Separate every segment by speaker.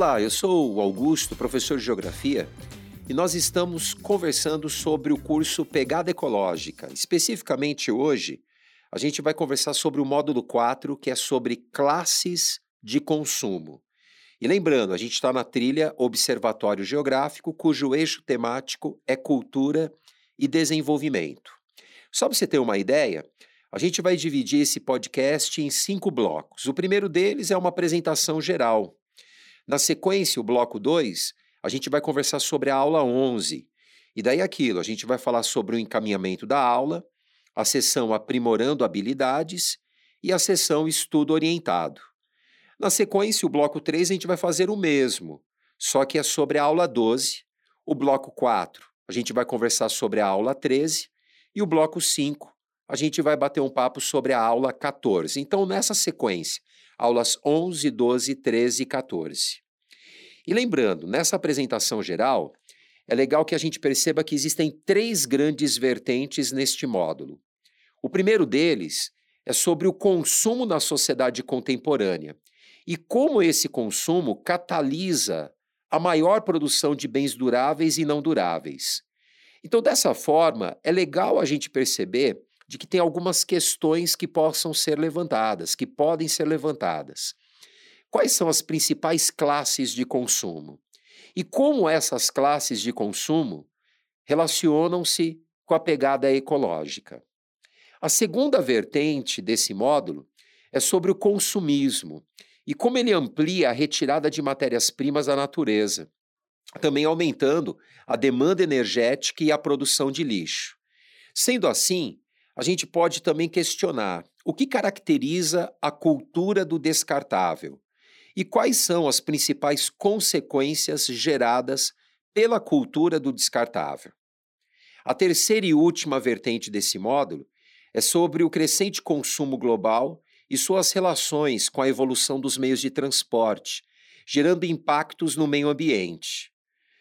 Speaker 1: Olá, eu sou o Augusto, professor de Geografia, e nós estamos conversando sobre o curso Pegada Ecológica. Especificamente hoje, a gente vai conversar sobre o módulo 4, que é sobre classes de consumo. E lembrando, a gente está na trilha Observatório Geográfico, cujo eixo temático é cultura e desenvolvimento. Só para você ter uma ideia, a gente vai dividir esse podcast em cinco blocos. O primeiro deles é uma apresentação geral na sequência, o bloco 2, a gente vai conversar sobre a aula 11. E daí aquilo, a gente vai falar sobre o encaminhamento da aula, a sessão aprimorando habilidades e a sessão estudo orientado. Na sequência, o bloco 3 a gente vai fazer o mesmo, só que é sobre a aula 12. O bloco 4, a gente vai conversar sobre a aula 13 e o bloco 5, a gente vai bater um papo sobre a aula 14. Então, nessa sequência, aulas 11, 12, 13 e 14. E lembrando, nessa apresentação geral, é legal que a gente perceba que existem três grandes vertentes neste módulo. O primeiro deles é sobre o consumo na sociedade contemporânea e como esse consumo catalisa a maior produção de bens duráveis e não duráveis. Então, dessa forma, é legal a gente perceber de que tem algumas questões que possam ser levantadas, que podem ser levantadas. Quais são as principais classes de consumo? E como essas classes de consumo relacionam-se com a pegada ecológica? A segunda vertente desse módulo é sobre o consumismo e como ele amplia a retirada de matérias-primas da natureza, também aumentando a demanda energética e a produção de lixo. Sendo assim, a gente pode também questionar o que caracteriza a cultura do descartável e quais são as principais consequências geradas pela cultura do descartável. A terceira e última vertente desse módulo é sobre o crescente consumo global e suas relações com a evolução dos meios de transporte, gerando impactos no meio ambiente.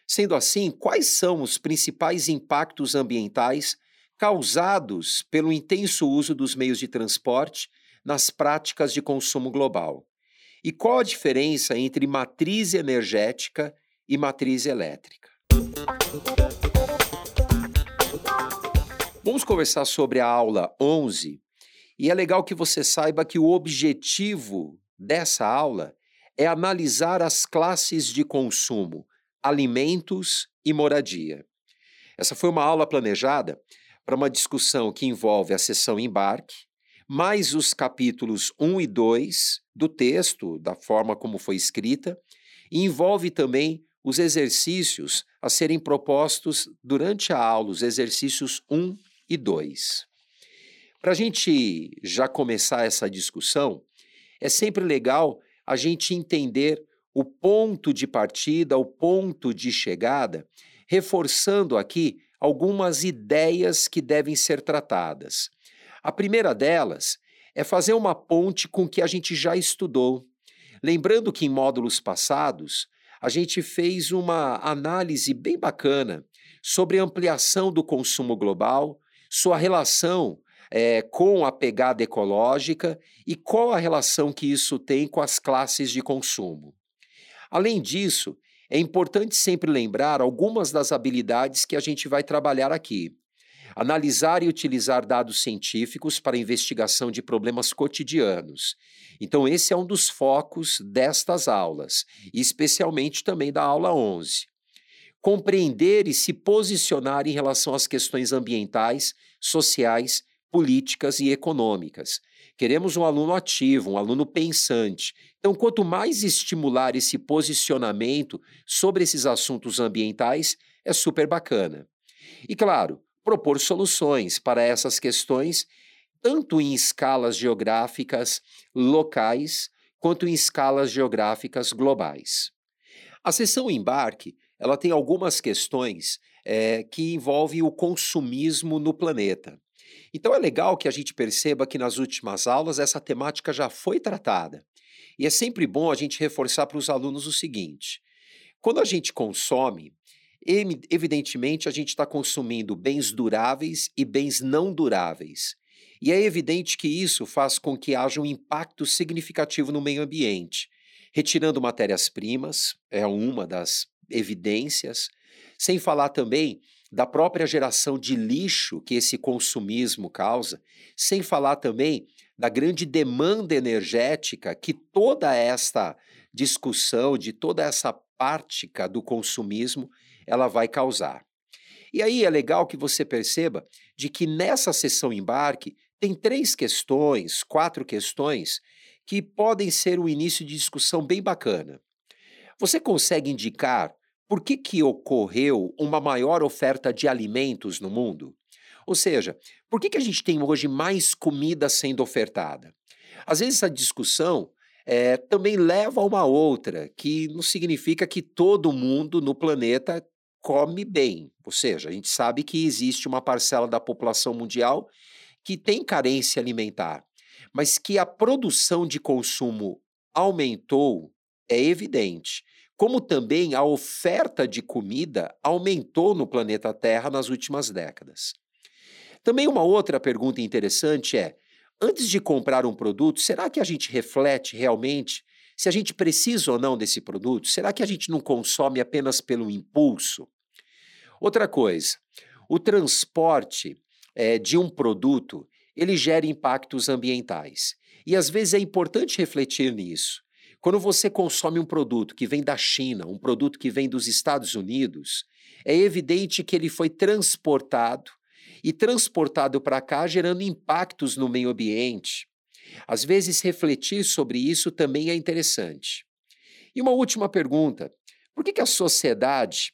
Speaker 1: Sendo assim, quais são os principais impactos ambientais causados pelo intenso uso dos meios de transporte nas práticas de consumo global. E qual a diferença entre matriz energética e matriz elétrica? Vamos conversar sobre a aula 11 e é legal que você saiba que o objetivo dessa aula é analisar as classes de consumo, alimentos e moradia. Essa foi uma aula planejada para uma discussão que envolve a sessão embarque, mais os capítulos 1 e 2 do texto, da forma como foi escrita, e envolve também os exercícios a serem propostos durante a aula, os exercícios 1 e 2. Para a gente já começar essa discussão, é sempre legal a gente entender o ponto de partida, o ponto de chegada, reforçando aqui algumas ideias que devem ser tratadas. A primeira delas é fazer uma ponte com o que a gente já estudou. Lembrando que em módulos passados, a gente fez uma análise bem bacana sobre ampliação do consumo global, sua relação é, com a pegada ecológica e qual a relação que isso tem com as classes de consumo. Além disso, é importante sempre lembrar algumas das habilidades que a gente vai trabalhar aqui. Analisar e utilizar dados científicos para investigação de problemas cotidianos. Então, esse é um dos focos destas aulas, e especialmente também da aula 11. Compreender e se posicionar em relação às questões ambientais, sociais, políticas e econômicas. Queremos um aluno ativo, um aluno pensante. Então, quanto mais estimular esse posicionamento sobre esses assuntos ambientais, é super bacana. E, claro, propor soluções para essas questões, tanto em escalas geográficas locais, quanto em escalas geográficas globais. A sessão embarque ela tem algumas questões é, que envolvem o consumismo no planeta. Então é legal que a gente perceba que nas últimas aulas essa temática já foi tratada. E é sempre bom a gente reforçar para os alunos o seguinte: quando a gente consome, evidentemente a gente está consumindo bens duráveis e bens não duráveis. E é evidente que isso faz com que haja um impacto significativo no meio ambiente. retirando matérias-primas, é uma das evidências, sem falar também da própria geração de lixo que esse consumismo causa, sem falar também da grande demanda energética que toda esta discussão, de toda essa prática do consumismo, ela vai causar. E aí é legal que você perceba de que nessa sessão embarque tem três questões, quatro questões, que podem ser um início de discussão bem bacana. Você consegue indicar por que, que ocorreu uma maior oferta de alimentos no mundo? Ou seja, por que, que a gente tem hoje mais comida sendo ofertada? Às vezes a discussão é, também leva a uma outra, que não significa que todo mundo no planeta come bem. Ou seja, a gente sabe que existe uma parcela da população mundial que tem carência alimentar, mas que a produção de consumo aumentou, é evidente. Como também a oferta de comida aumentou no planeta Terra nas últimas décadas. Também uma outra pergunta interessante é: antes de comprar um produto, será que a gente reflete realmente se a gente precisa ou não desse produto? Será que a gente não consome apenas pelo impulso? Outra coisa, o transporte é, de um produto ele gera impactos ambientais. E às vezes é importante refletir nisso. Quando você consome um produto que vem da China, um produto que vem dos Estados Unidos, é evidente que ele foi transportado e transportado para cá, gerando impactos no meio ambiente. Às vezes, refletir sobre isso também é interessante. E uma última pergunta: por que, que a sociedade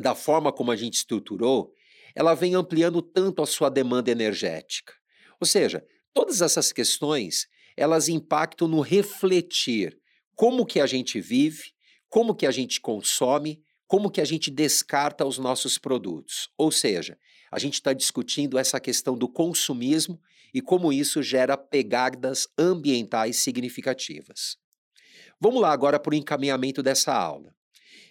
Speaker 1: da forma como a gente estruturou, ela vem ampliando tanto a sua demanda energética. Ou seja, todas essas questões, elas impactam no refletir como que a gente vive, como que a gente consome, como que a gente descarta os nossos produtos. Ou seja, a gente está discutindo essa questão do consumismo e como isso gera pegadas ambientais significativas. Vamos lá agora para o encaminhamento dessa aula.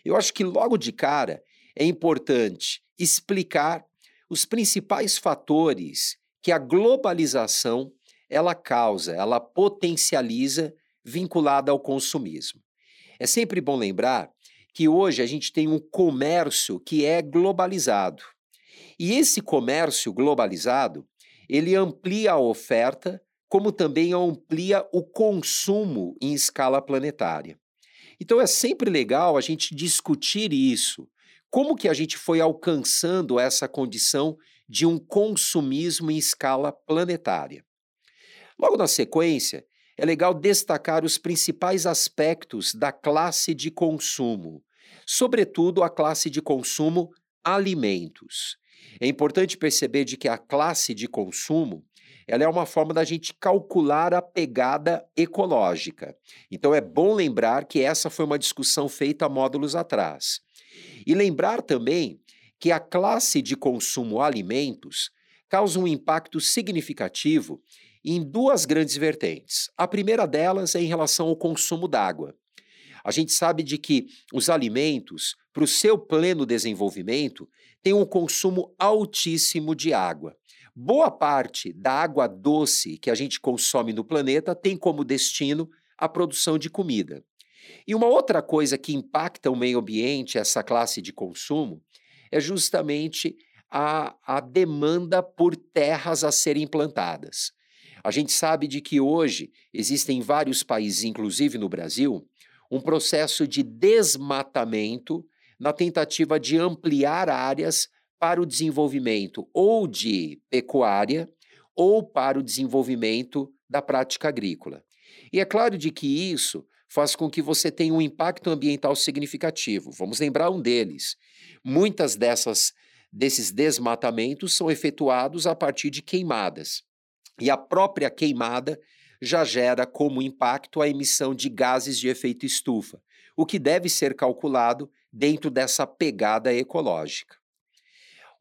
Speaker 1: Eu acho que logo de cara é importante explicar os principais fatores que a globalização ela causa, ela potencializa vinculada ao consumismo. É sempre bom lembrar que hoje a gente tem um comércio que é globalizado. E esse comércio globalizado, ele amplia a oferta, como também amplia o consumo em escala planetária. Então é sempre legal a gente discutir isso, como que a gente foi alcançando essa condição de um consumismo em escala planetária? Logo na sequência, é legal destacar os principais aspectos da classe de consumo, sobretudo a classe de consumo alimentos. É importante perceber de que a classe de consumo ela é uma forma da gente calcular a pegada ecológica. Então é bom lembrar que essa foi uma discussão feita há módulos atrás. E lembrar também que a classe de consumo alimentos causa um impacto significativo em duas grandes vertentes. A primeira delas é em relação ao consumo d'água. A gente sabe de que os alimentos, para o seu pleno desenvolvimento, têm um consumo altíssimo de água. Boa parte da água doce que a gente consome no planeta tem como destino a produção de comida. E uma outra coisa que impacta o meio ambiente, essa classe de consumo, é justamente a, a demanda por terras a serem plantadas. A gente sabe de que hoje existem em vários países, inclusive no Brasil, um processo de desmatamento na tentativa de ampliar áreas para o desenvolvimento ou de pecuária ou para o desenvolvimento da prática agrícola. E é claro de que isso faz com que você tenha um impacto ambiental significativo. Vamos lembrar um deles. Muitas dessas desses desmatamentos são efetuados a partir de queimadas. E a própria queimada já gera como impacto a emissão de gases de efeito estufa, o que deve ser calculado dentro dessa pegada ecológica.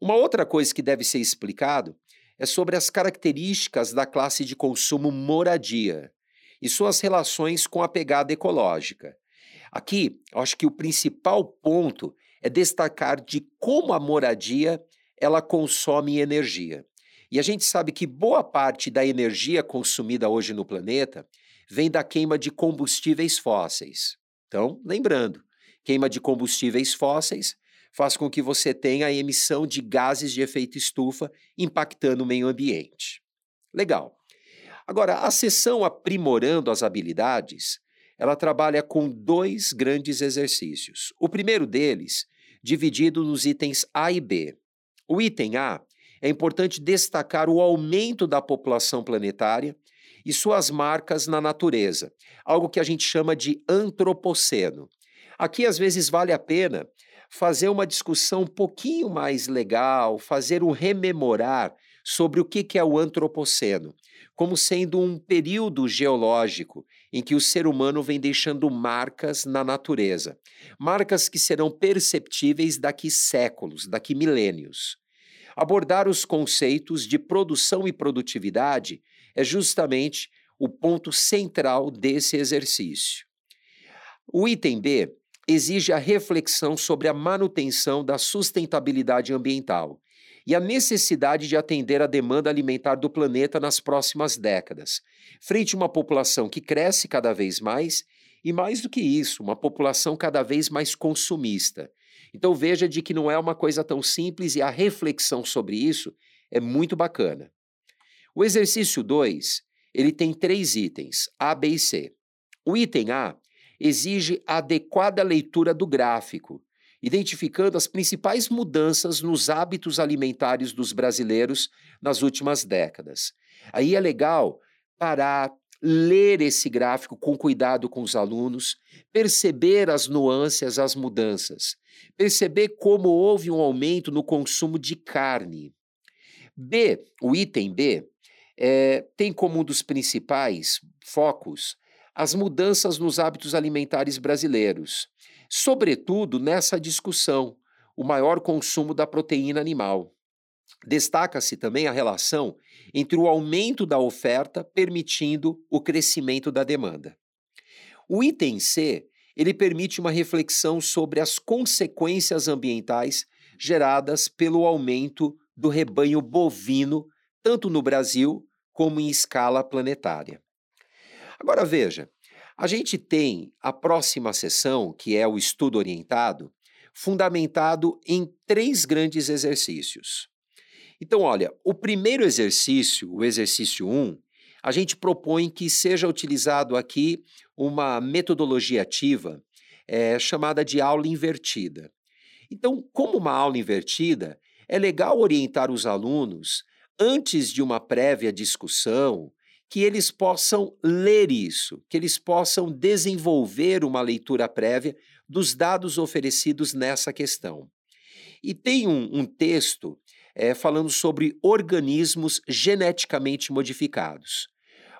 Speaker 1: Uma outra coisa que deve ser explicado é sobre as características da classe de consumo moradia e suas relações com a pegada ecológica. Aqui, acho que o principal ponto é destacar de como a moradia ela consome energia. E a gente sabe que boa parte da energia consumida hoje no planeta vem da queima de combustíveis fósseis. Então, lembrando, queima de combustíveis fósseis faz com que você tenha a emissão de gases de efeito estufa impactando o meio ambiente. Legal. Agora, a sessão Aprimorando as Habilidades, ela trabalha com dois grandes exercícios. O primeiro deles, dividido nos itens A e B. O item A é importante destacar o aumento da população planetária e suas marcas na natureza, algo que a gente chama de antropoceno. Aqui, às vezes, vale a pena fazer uma discussão um pouquinho mais legal, fazer um rememorar sobre o que é o antropoceno, como sendo um período geológico em que o ser humano vem deixando marcas na natureza, marcas que serão perceptíveis daqui séculos, daqui milênios. Abordar os conceitos de produção e produtividade é justamente o ponto central desse exercício. O item B exige a reflexão sobre a manutenção da sustentabilidade ambiental e a necessidade de atender à demanda alimentar do planeta nas próximas décadas, frente a uma população que cresce cada vez mais e, mais do que isso, uma população cada vez mais consumista. Então veja de que não é uma coisa tão simples e a reflexão sobre isso é muito bacana. O exercício 2, ele tem três itens, A, B e C. O item A exige a adequada leitura do gráfico, identificando as principais mudanças nos hábitos alimentares dos brasileiros nas últimas décadas. Aí é legal parar, ler esse gráfico com cuidado com os alunos, perceber as nuances, as mudanças, perceber como houve um aumento no consumo de carne. B, o item B, é, tem como um dos principais focos as mudanças nos hábitos alimentares brasileiros, sobretudo nessa discussão, o maior consumo da proteína animal. Destaca-se também a relação entre o aumento da oferta permitindo o crescimento da demanda. O item C, ele permite uma reflexão sobre as consequências ambientais geradas pelo aumento do rebanho bovino, tanto no Brasil como em escala planetária. Agora veja, a gente tem a próxima sessão, que é o estudo orientado, fundamentado em três grandes exercícios. Então, olha, o primeiro exercício, o exercício 1, a gente propõe que seja utilizado aqui uma metodologia ativa é, chamada de aula invertida. Então, como uma aula invertida, é legal orientar os alunos antes de uma prévia discussão que eles possam ler isso, que eles possam desenvolver uma leitura prévia dos dados oferecidos nessa questão. E tem um, um texto é, falando sobre organismos geneticamente modificados.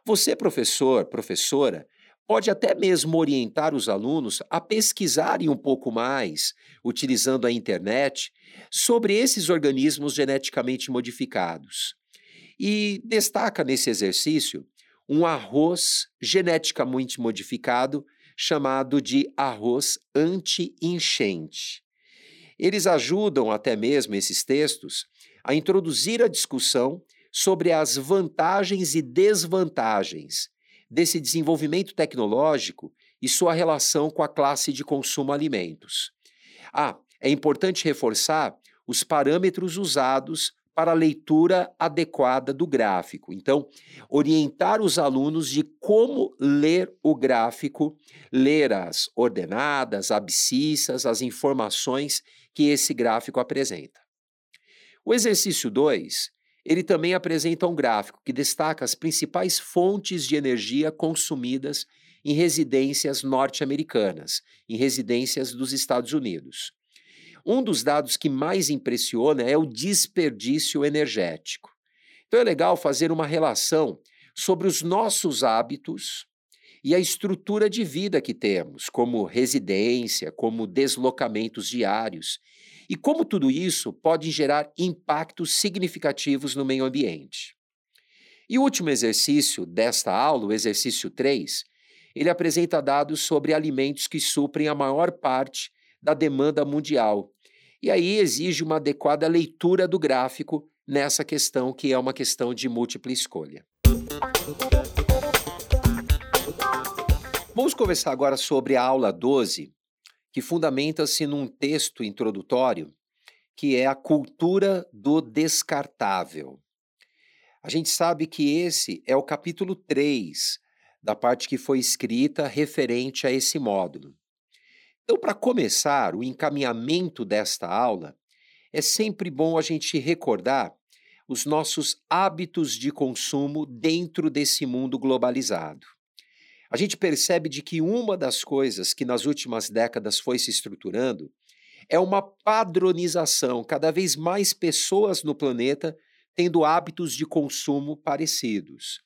Speaker 1: Você, professor, professora, pode até mesmo orientar os alunos a pesquisarem um pouco mais, utilizando a internet, sobre esses organismos geneticamente modificados e destaca nesse exercício um arroz geneticamente modificado chamado de arroz anti-enchente. Eles ajudam até mesmo esses textos a introduzir a discussão sobre as vantagens e desvantagens desse desenvolvimento tecnológico e sua relação com a classe de consumo alimentos. Ah, é importante reforçar os parâmetros usados para a leitura adequada do gráfico. Então, orientar os alunos de como ler o gráfico, ler as ordenadas, abscissas, as informações que esse gráfico apresenta. O exercício 2, ele também apresenta um gráfico que destaca as principais fontes de energia consumidas em residências norte-americanas, em residências dos Estados Unidos. Um dos dados que mais impressiona é o desperdício energético. Então é legal fazer uma relação sobre os nossos hábitos e a estrutura de vida que temos, como residência, como deslocamentos diários, e como tudo isso pode gerar impactos significativos no meio ambiente. E o último exercício desta aula, o exercício 3, ele apresenta dados sobre alimentos que suprem a maior parte da demanda mundial. E aí exige uma adequada leitura do gráfico nessa questão que é uma questão de múltipla escolha. Vamos conversar agora sobre a aula 12, que fundamenta-se num texto introdutório que é a cultura do descartável. A gente sabe que esse é o capítulo 3 da parte que foi escrita referente a esse módulo. Então, para começar o encaminhamento desta aula, é sempre bom a gente recordar os nossos hábitos de consumo dentro desse mundo globalizado. A gente percebe de que uma das coisas que nas últimas décadas foi se estruturando é uma padronização, cada vez mais pessoas no planeta tendo hábitos de consumo parecidos.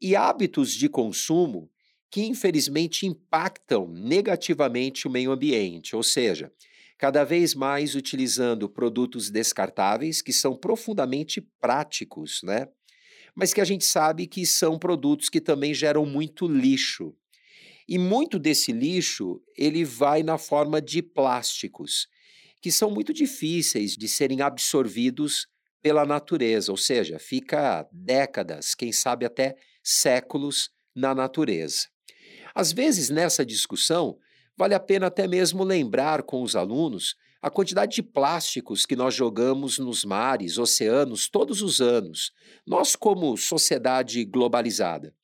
Speaker 1: E hábitos de consumo que infelizmente impactam negativamente o meio ambiente, ou seja, cada vez mais utilizando produtos descartáveis que são profundamente práticos, né? mas que a gente sabe que são produtos que também geram muito lixo. E muito desse lixo, ele vai na forma de plásticos, que são muito difíceis de serem absorvidos pela natureza, ou seja, fica décadas, quem sabe até séculos na natureza. Às vezes, nessa discussão, vale a pena até mesmo lembrar com os alunos a quantidade de plásticos que nós jogamos nos mares, oceanos, todos os anos, nós, como sociedade globalizada.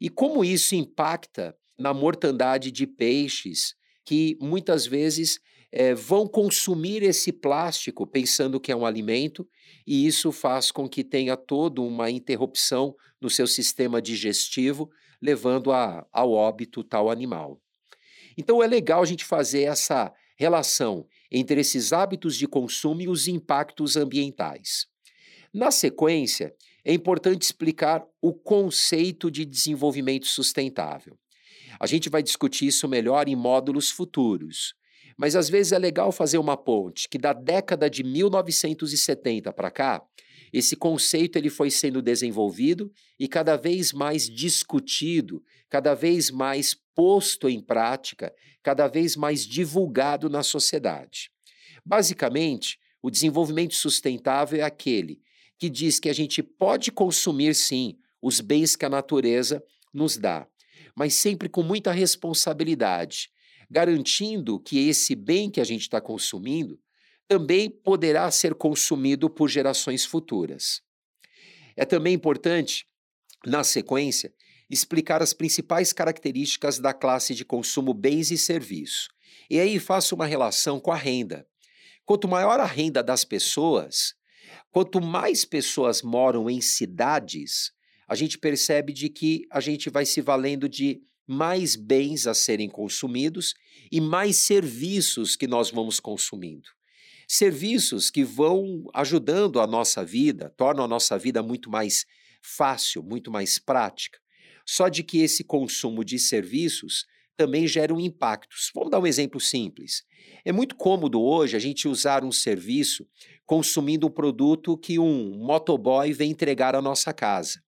Speaker 1: E como isso impacta na mortandade de peixes que muitas vezes é, vão consumir esse plástico pensando que é um alimento, e isso faz com que tenha toda uma interrupção no seu sistema digestivo, levando a, ao óbito tal animal. Então é legal a gente fazer essa relação entre esses hábitos de consumo e os impactos ambientais. Na sequência, é importante explicar o conceito de desenvolvimento sustentável. A gente vai discutir isso melhor em módulos futuros, mas às vezes é legal fazer uma ponte que da década de 1970 para cá, esse conceito ele foi sendo desenvolvido e cada vez mais discutido, cada vez mais posto em prática, cada vez mais divulgado na sociedade. Basicamente, o desenvolvimento sustentável é aquele que diz que a gente pode consumir sim os bens que a natureza nos dá, mas sempre com muita responsabilidade, garantindo que esse bem que a gente está consumindo também poderá ser consumido por gerações futuras. É também importante, na sequência, explicar as principais características da classe de consumo bens e serviços. E aí faço uma relação com a renda. Quanto maior a renda das pessoas, quanto mais pessoas moram em cidades, a gente percebe de que a gente vai se valendo de mais bens a serem consumidos e mais serviços que nós vamos consumindo serviços que vão ajudando a nossa vida, tornam a nossa vida muito mais fácil, muito mais prática. Só de que esse consumo de serviços também geram impactos. Vamos dar um exemplo simples. É muito cômodo hoje a gente usar um serviço consumindo um produto que um motoboy vem entregar à nossa casa.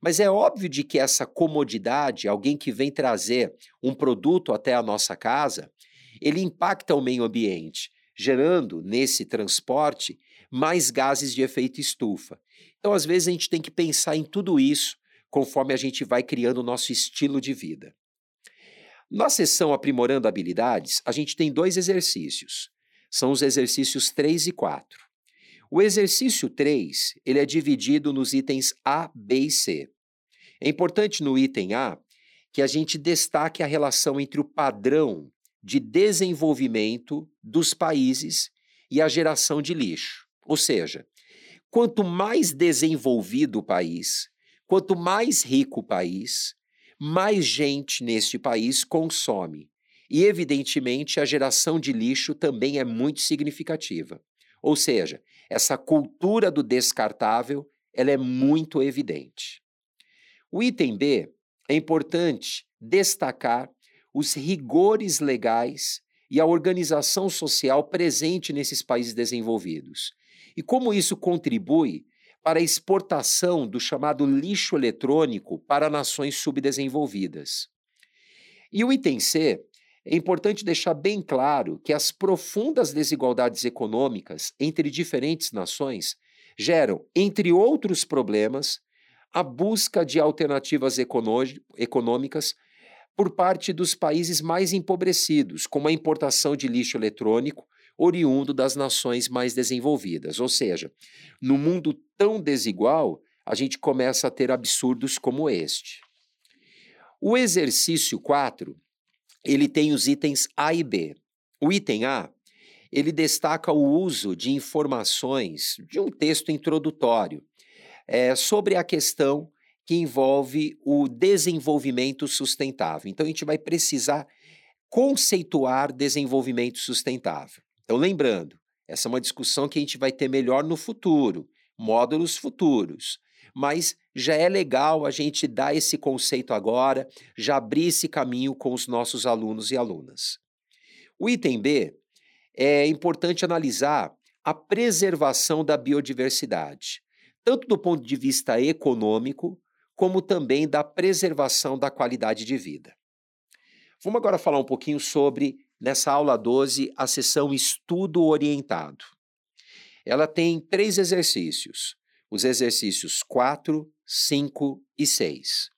Speaker 1: Mas é óbvio de que essa comodidade, alguém que vem trazer um produto até a nossa casa, ele impacta o meio ambiente gerando nesse transporte mais gases de efeito estufa. Então, às vezes, a gente tem que pensar em tudo isso conforme a gente vai criando o nosso estilo de vida. Na sessão Aprimorando Habilidades, a gente tem dois exercícios. São os exercícios 3 e 4. O exercício 3 ele é dividido nos itens A, B e C. É importante no item A que a gente destaque a relação entre o padrão de desenvolvimento dos países e a geração de lixo. Ou seja, quanto mais desenvolvido o país, quanto mais rico o país, mais gente neste país consome. E, evidentemente, a geração de lixo também é muito significativa. Ou seja, essa cultura do descartável ela é muito evidente. O item B é importante destacar os rigores legais e a organização social presente nesses países desenvolvidos. E como isso contribui para a exportação do chamado lixo eletrônico para nações subdesenvolvidas. E o item C é importante deixar bem claro que as profundas desigualdades econômicas entre diferentes nações geram, entre outros problemas, a busca de alternativas econômicas por parte dos países mais empobrecidos, como a importação de lixo eletrônico oriundo das nações mais desenvolvidas. Ou seja, no mundo tão desigual, a gente começa a ter absurdos como este. O exercício 4, ele tem os itens A e B. O item A, ele destaca o uso de informações de um texto introdutório é, sobre a questão que envolve o desenvolvimento sustentável. Então, a gente vai precisar conceituar desenvolvimento sustentável. Então, lembrando, essa é uma discussão que a gente vai ter melhor no futuro, módulos futuros. Mas já é legal a gente dar esse conceito agora, já abrir esse caminho com os nossos alunos e alunas. O item B é importante analisar a preservação da biodiversidade, tanto do ponto de vista econômico, como também da preservação da qualidade de vida. Vamos agora falar um pouquinho sobre, nessa aula 12, a sessão Estudo Orientado. Ela tem três exercícios: os exercícios 4, 5 e 6.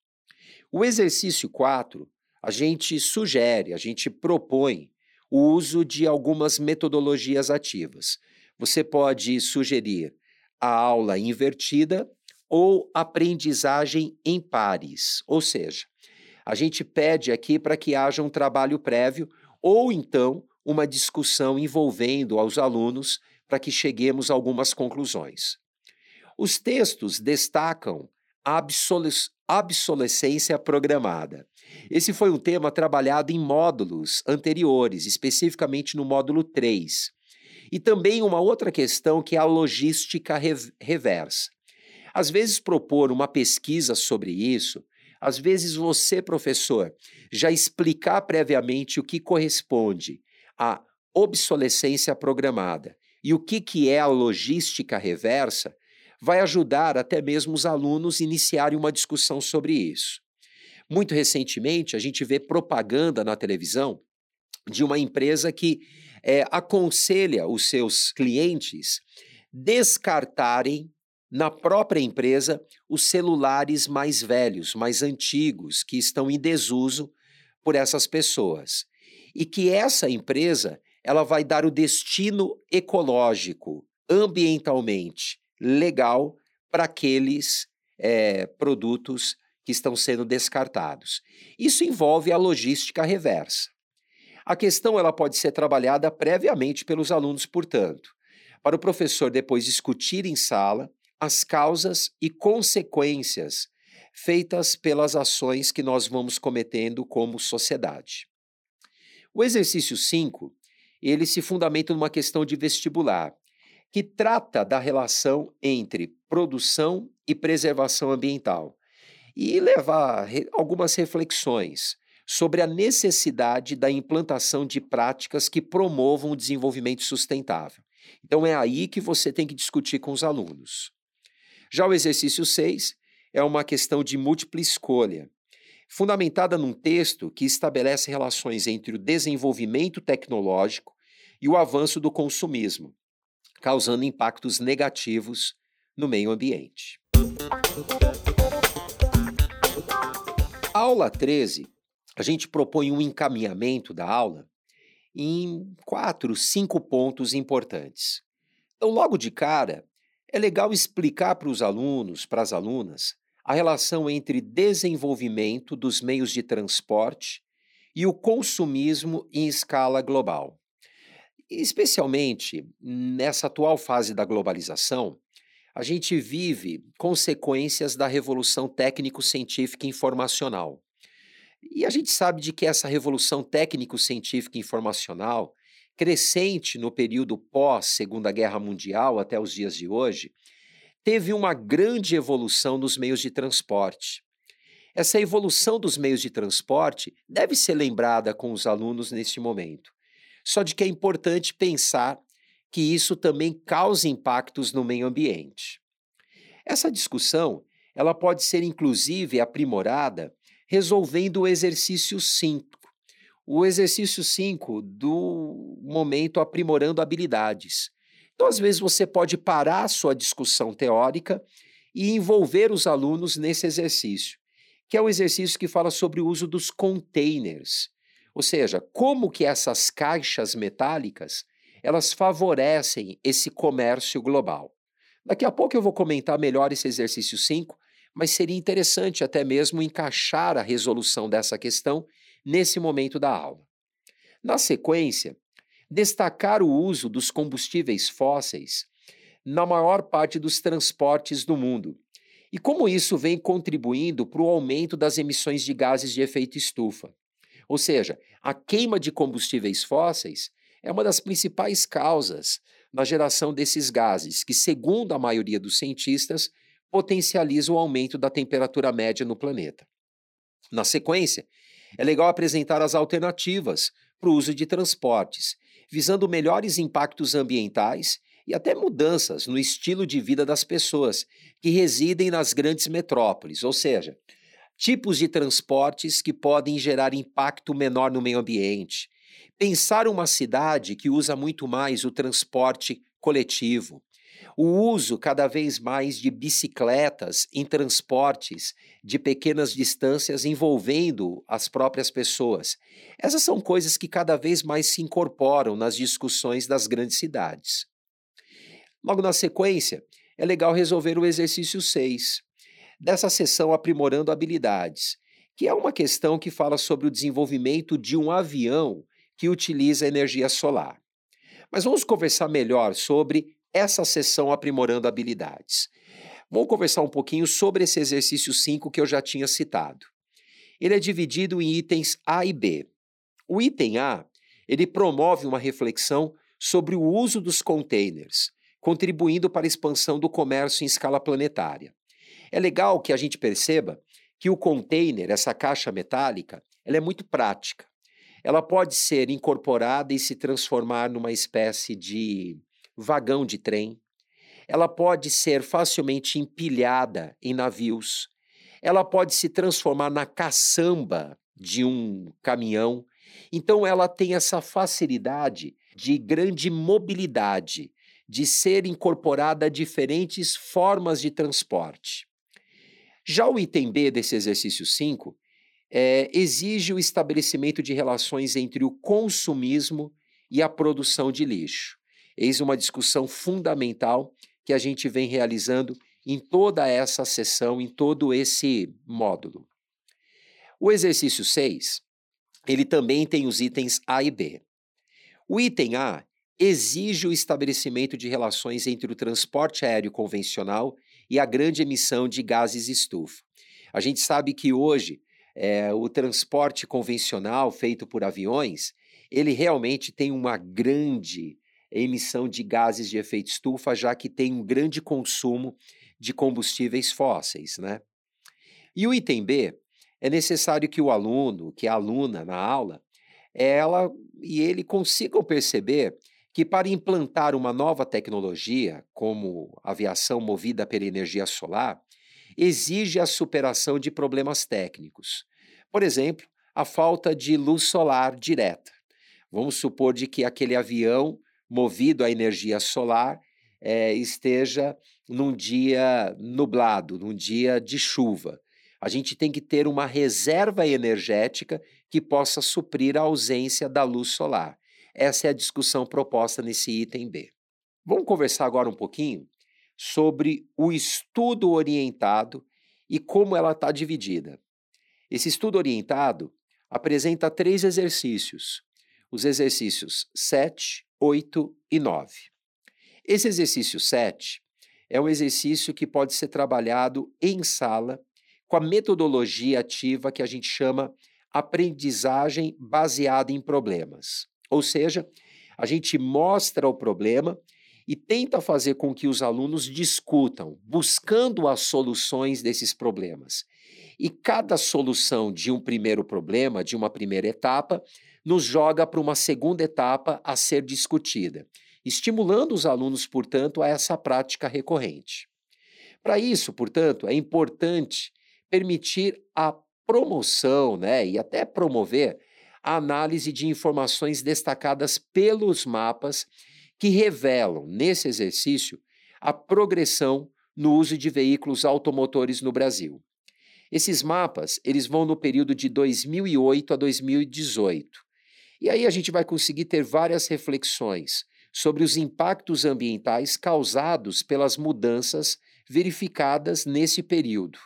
Speaker 1: O exercício 4, a gente sugere, a gente propõe o uso de algumas metodologias ativas. Você pode sugerir a aula invertida ou aprendizagem em pares, ou seja, a gente pede aqui para que haja um trabalho prévio ou então uma discussão envolvendo aos alunos para que cheguemos a algumas conclusões. Os textos destacam a obsolescência programada. Esse foi um tema trabalhado em módulos anteriores, especificamente no módulo 3. E também uma outra questão que é a logística reversa. Às vezes, propor uma pesquisa sobre isso, às vezes, você, professor, já explicar previamente o que corresponde à obsolescência programada e o que, que é a logística reversa, vai ajudar até mesmo os alunos a iniciarem uma discussão sobre isso. Muito recentemente, a gente vê propaganda na televisão de uma empresa que é, aconselha os seus clientes descartarem na própria empresa os celulares mais velhos, mais antigos, que estão em desuso por essas pessoas. E que essa empresa ela vai dar o destino ecológico, ambientalmente legal para aqueles é, produtos que estão sendo descartados. Isso envolve a logística reversa. A questão ela pode ser trabalhada previamente pelos alunos, portanto, para o professor depois discutir em sala as causas e consequências feitas pelas ações que nós vamos cometendo como sociedade. O exercício 5, ele se fundamenta numa questão de vestibular, que trata da relação entre produção e preservação ambiental e levar algumas reflexões sobre a necessidade da implantação de práticas que promovam o desenvolvimento sustentável. Então é aí que você tem que discutir com os alunos. Já o exercício 6 é uma questão de múltipla escolha, fundamentada num texto que estabelece relações entre o desenvolvimento tecnológico e o avanço do consumismo, causando impactos negativos no meio ambiente. A aula 13 a gente propõe um encaminhamento da aula em quatro, cinco pontos importantes. Então, logo de cara, é legal explicar para os alunos, para as alunas, a relação entre desenvolvimento dos meios de transporte e o consumismo em escala global. Especialmente nessa atual fase da globalização, a gente vive consequências da revolução técnico-científica informacional. E a gente sabe de que essa revolução técnico-científica informacional, crescente no período pós-Segunda Guerra Mundial até os dias de hoje, teve uma grande evolução nos meios de transporte. Essa evolução dos meios de transporte deve ser lembrada com os alunos neste momento. Só de que é importante pensar que isso também causa impactos no meio ambiente. Essa discussão, ela pode ser inclusive aprimorada resolvendo o exercício 5. O exercício 5 do momento aprimorando habilidades. Então, às vezes, você pode parar a sua discussão teórica e envolver os alunos nesse exercício, que é um exercício que fala sobre o uso dos containers, ou seja, como que essas caixas metálicas elas favorecem esse comércio global. Daqui a pouco eu vou comentar melhor esse exercício 5, mas seria interessante até mesmo encaixar a resolução dessa questão nesse momento da aula. Na sequência, destacar o uso dos combustíveis fósseis na maior parte dos transportes do mundo e como isso vem contribuindo para o aumento das emissões de gases de efeito estufa. Ou seja, a queima de combustíveis fósseis é uma das principais causas na geração desses gases, que, segundo a maioria dos cientistas, potencializa o aumento da temperatura média no planeta. Na sequência, é legal apresentar as alternativas para o uso de transportes, visando melhores impactos ambientais e até mudanças no estilo de vida das pessoas que residem nas grandes metrópoles, ou seja, tipos de transportes que podem gerar impacto menor no meio ambiente. Pensar uma cidade que usa muito mais o transporte coletivo, o uso cada vez mais de bicicletas em transportes de pequenas distâncias envolvendo as próprias pessoas. Essas são coisas que cada vez mais se incorporam nas discussões das grandes cidades. Logo na sequência, é legal resolver o exercício 6, dessa sessão Aprimorando Habilidades, que é uma questão que fala sobre o desenvolvimento de um avião que utiliza energia solar. Mas vamos conversar melhor sobre essa sessão Aprimorando Habilidades. Vamos conversar um pouquinho sobre esse exercício 5 que eu já tinha citado. Ele é dividido em itens A e B. O item A, ele promove uma reflexão sobre o uso dos containers, contribuindo para a expansão do comércio em escala planetária. É legal que a gente perceba que o container, essa caixa metálica, ela é muito prática. Ela pode ser incorporada e se transformar numa espécie de vagão de trem. Ela pode ser facilmente empilhada em navios. Ela pode se transformar na caçamba de um caminhão. Então, ela tem essa facilidade de grande mobilidade, de ser incorporada a diferentes formas de transporte. Já o item B desse exercício 5 é, exige o estabelecimento de relações entre o consumismo e a produção de lixo. Eis uma discussão fundamental que a gente vem realizando em toda essa sessão, em todo esse módulo. O exercício 6, ele também tem os itens A e B. O item A exige o estabelecimento de relações entre o transporte aéreo convencional e a grande emissão de gases estufa. A gente sabe que hoje é, o transporte convencional feito por aviões, ele realmente tem uma grande emissão de gases de efeito estufa, já que tem um grande consumo de combustíveis fósseis, né? E o item B, é necessário que o aluno, que a aluna na aula, ela e ele consigam perceber que para implantar uma nova tecnologia, como aviação movida pela energia solar, exige a superação de problemas técnicos. Por exemplo, a falta de luz solar direta. Vamos supor de que aquele avião movido à energia solar é, esteja num dia nublado, num dia de chuva. A gente tem que ter uma reserva energética que possa suprir a ausência da luz solar. Essa é a discussão proposta nesse item B. Vamos conversar agora um pouquinho sobre o estudo orientado e como ela está dividida. Esse estudo orientado apresenta três exercícios: os exercícios 7, 8 e 9. Esse exercício 7 é um exercício que pode ser trabalhado em sala com a metodologia ativa que a gente chama aprendizagem baseada em problemas. Ou seja, a gente mostra o problema e tenta fazer com que os alunos discutam, buscando as soluções desses problemas. E cada solução de um primeiro problema, de uma primeira etapa, nos joga para uma segunda etapa a ser discutida, estimulando os alunos, portanto, a essa prática recorrente. Para isso, portanto, é importante permitir a promoção né, e até promover a análise de informações destacadas pelos mapas que revelam, nesse exercício, a progressão no uso de veículos automotores no Brasil. Esses mapas, eles vão no período de 2008 a 2018. E aí a gente vai conseguir ter várias reflexões sobre os impactos ambientais causados pelas mudanças verificadas nesse período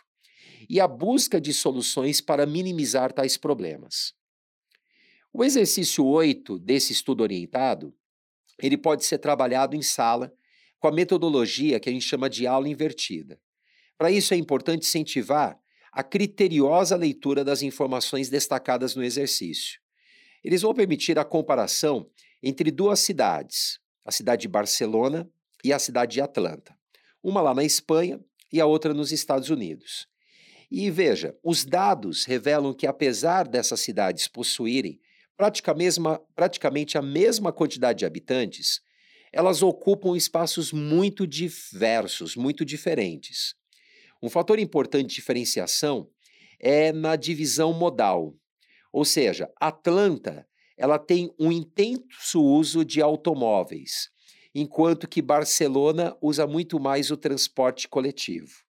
Speaker 1: e a busca de soluções para minimizar tais problemas. O exercício 8 desse estudo orientado, ele pode ser trabalhado em sala com a metodologia que a gente chama de aula invertida. Para isso é importante incentivar a criteriosa leitura das informações destacadas no exercício. Eles vão permitir a comparação entre duas cidades, a cidade de Barcelona e a cidade de Atlanta, uma lá na Espanha e a outra nos Estados Unidos. E veja, os dados revelam que, apesar dessas cidades possuírem praticamente a mesma quantidade de habitantes, elas ocupam espaços muito diversos, muito diferentes. Um fator importante de diferenciação é na divisão modal. Ou seja, Atlanta ela tem um intenso uso de automóveis, enquanto que Barcelona usa muito mais o transporte coletivo.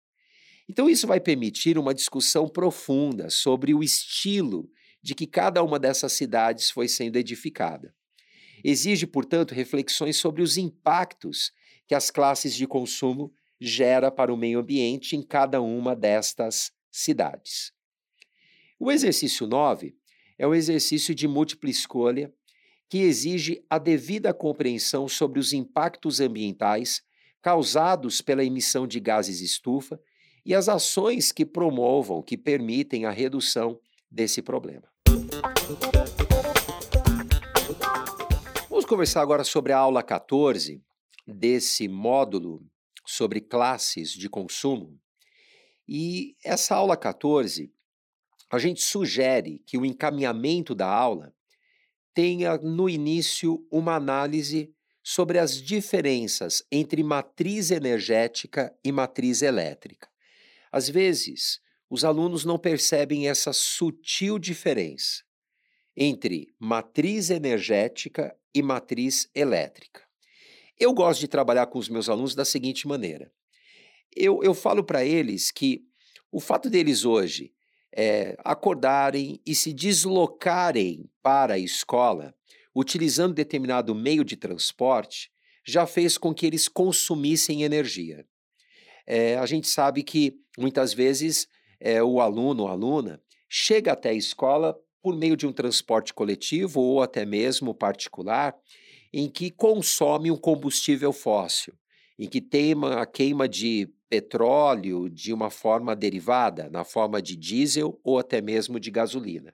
Speaker 1: Então, isso vai permitir uma discussão profunda sobre o estilo de que cada uma dessas cidades foi sendo edificada. Exige, portanto, reflexões sobre os impactos que as classes de consumo gera para o meio ambiente em cada uma destas cidades. O exercício 9 é um exercício de múltipla escolha que exige a devida compreensão sobre os impactos ambientais causados pela emissão de gases estufa e as ações que promovam, que permitem a redução desse problema. Vamos conversar agora sobre a aula 14 desse módulo sobre classes de consumo. E essa aula 14, a gente sugere que o encaminhamento da aula tenha no início uma análise sobre as diferenças entre matriz energética e matriz elétrica. Às vezes, os alunos não percebem essa sutil diferença entre matriz energética e matriz elétrica. Eu gosto de trabalhar com os meus alunos da seguinte maneira: eu, eu falo para eles que o fato deles hoje é, acordarem e se deslocarem para a escola utilizando determinado meio de transporte já fez com que eles consumissem energia. É, a gente sabe que muitas vezes é, o aluno ou aluna chega até a escola por meio de um transporte coletivo ou até mesmo particular em que consome um combustível fóssil, em que tem a queima de petróleo de uma forma derivada, na forma de diesel ou até mesmo de gasolina.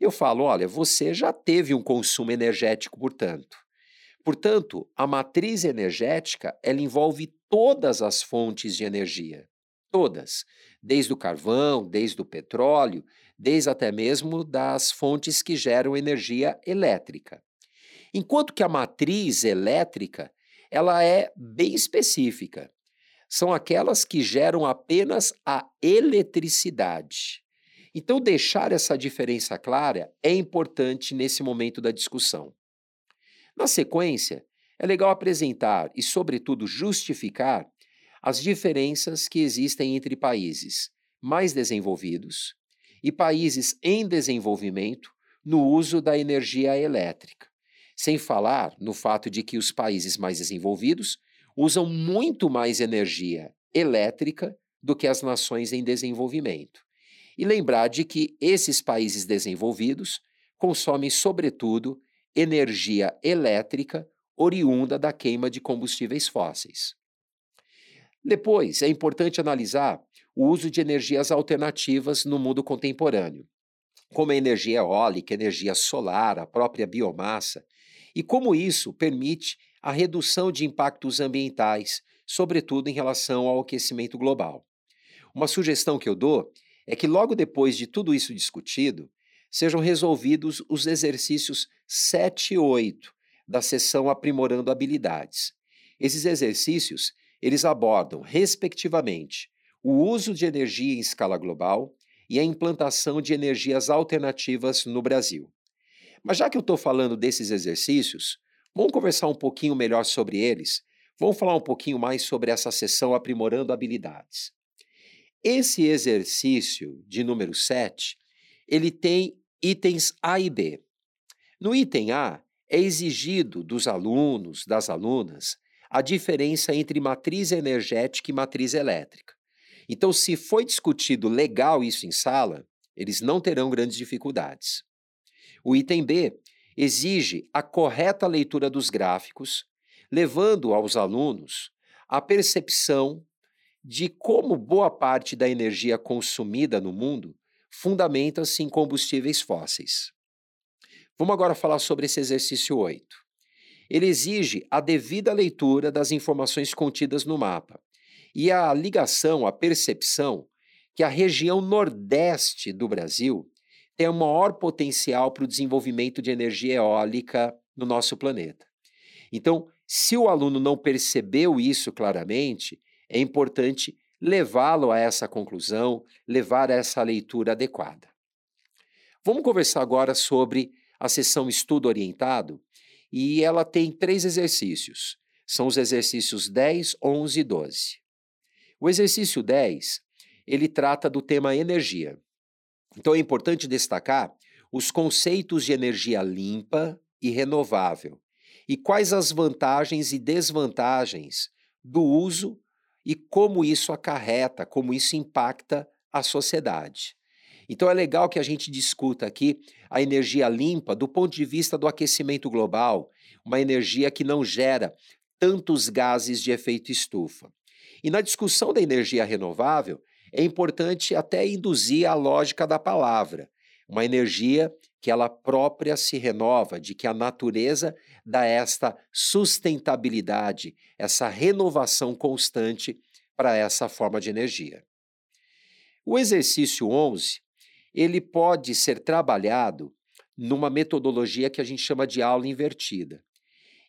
Speaker 1: Eu falo, olha, você já teve um consumo energético, portanto. Portanto, a matriz energética, ela envolve todas as fontes de energia, todas, desde o carvão, desde o petróleo, desde até mesmo das fontes que geram energia elétrica. Enquanto que a matriz elétrica, ela é bem específica. São aquelas que geram apenas a eletricidade. Então, deixar essa diferença clara é importante nesse momento da discussão. Na sequência, é legal apresentar e, sobretudo, justificar as diferenças que existem entre países mais desenvolvidos e países em desenvolvimento no uso da energia elétrica. Sem falar no fato de que os países mais desenvolvidos usam muito mais energia elétrica do que as nações em desenvolvimento. E lembrar de que esses países desenvolvidos consomem, sobretudo, energia elétrica oriunda da queima de combustíveis fósseis. Depois, é importante analisar o uso de energias alternativas no mundo contemporâneo, como a energia eólica, energia solar, a própria biomassa, e como isso permite a redução de impactos ambientais, sobretudo em relação ao aquecimento global. Uma sugestão que eu dou é que, logo depois de tudo isso discutido, sejam resolvidos os exercícios 7 e 8 da sessão Aprimorando Habilidades. Esses exercícios, eles abordam, respectivamente, o uso de energia em escala global e a implantação de energias alternativas no Brasil. Mas já que eu estou falando desses exercícios, vamos conversar um pouquinho melhor sobre eles. Vamos falar um pouquinho mais sobre essa sessão aprimorando habilidades. Esse exercício de número 7, ele tem itens A e B. No item A, é exigido dos alunos, das alunas, a diferença entre matriz energética e matriz elétrica. Então, se foi discutido legal isso em sala, eles não terão grandes dificuldades. O item B exige a correta leitura dos gráficos, levando aos alunos a percepção de como boa parte da energia consumida no mundo fundamenta-se em combustíveis fósseis. Vamos agora falar sobre esse exercício 8. Ele exige a devida leitura das informações contidas no mapa e a ligação, a percepção que a região nordeste do Brasil tem o maior potencial para o desenvolvimento de energia eólica no nosso planeta. Então, se o aluno não percebeu isso claramente, é importante levá-lo a essa conclusão, levar a essa leitura adequada. Vamos conversar agora sobre a sessão estudo orientado e ela tem três exercícios. São os exercícios 10, 11 e 12. O exercício 10, ele trata do tema energia. Então é importante destacar os conceitos de energia limpa e renovável e quais as vantagens e desvantagens do uso e como isso acarreta, como isso impacta a sociedade. Então é legal que a gente discuta aqui a energia limpa do ponto de vista do aquecimento global, uma energia que não gera tantos gases de efeito estufa. E na discussão da energia renovável, é importante até induzir a lógica da palavra, uma energia que ela própria se renova, de que a natureza dá esta sustentabilidade, essa renovação constante para essa forma de energia. O exercício 11, ele pode ser trabalhado numa metodologia que a gente chama de aula invertida.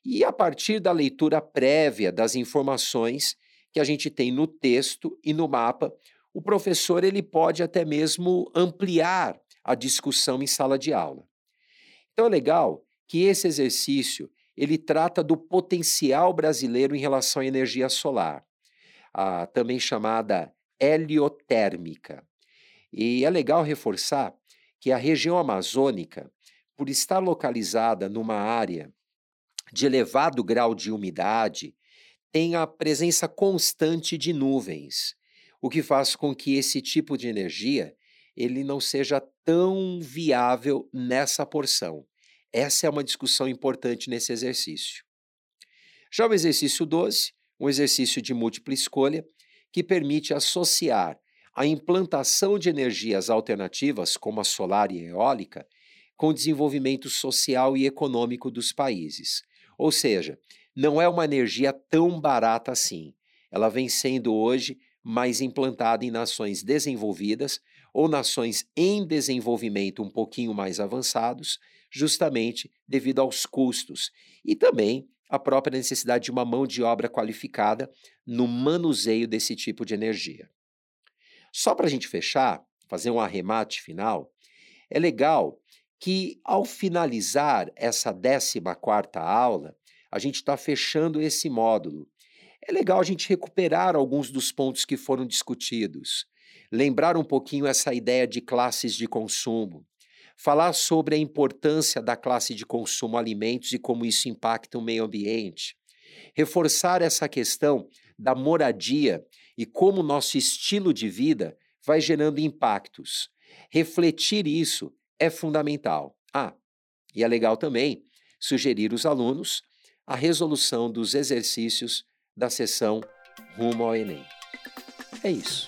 Speaker 1: E a partir da leitura prévia das informações que a gente tem no texto e no mapa, o professor ele pode até mesmo ampliar a discussão em sala de aula. Então é legal que esse exercício ele trata do potencial brasileiro em relação à energia solar, a, também chamada heliotérmica. E é legal reforçar que a região amazônica, por estar localizada numa área de elevado grau de umidade, tem a presença constante de nuvens, o que faz com que esse tipo de energia ele não seja tão viável nessa porção. Essa é uma discussão importante nesse exercício. Já o exercício 12, um exercício de múltipla escolha, que permite associar a implantação de energias alternativas, como a solar e a eólica, com o desenvolvimento social e econômico dos países. Ou seja, não é uma energia tão barata assim. Ela vem sendo hoje mais implantada em nações desenvolvidas ou nações em desenvolvimento um pouquinho mais avançados, justamente devido aos custos e também a própria necessidade de uma mão de obra qualificada no manuseio desse tipo de energia. Só para a gente fechar, fazer um arremate final, é legal que ao finalizar essa 14 quarta aula, a gente está fechando esse módulo é legal a gente recuperar alguns dos pontos que foram discutidos, lembrar um pouquinho essa ideia de classes de consumo, falar sobre a importância da classe de consumo alimentos e como isso impacta o meio ambiente, reforçar essa questão da moradia e como nosso estilo de vida vai gerando impactos. Refletir isso é fundamental. Ah, e é legal também sugerir os alunos a resolução dos exercícios da sessão Rumo ao Enem. É isso.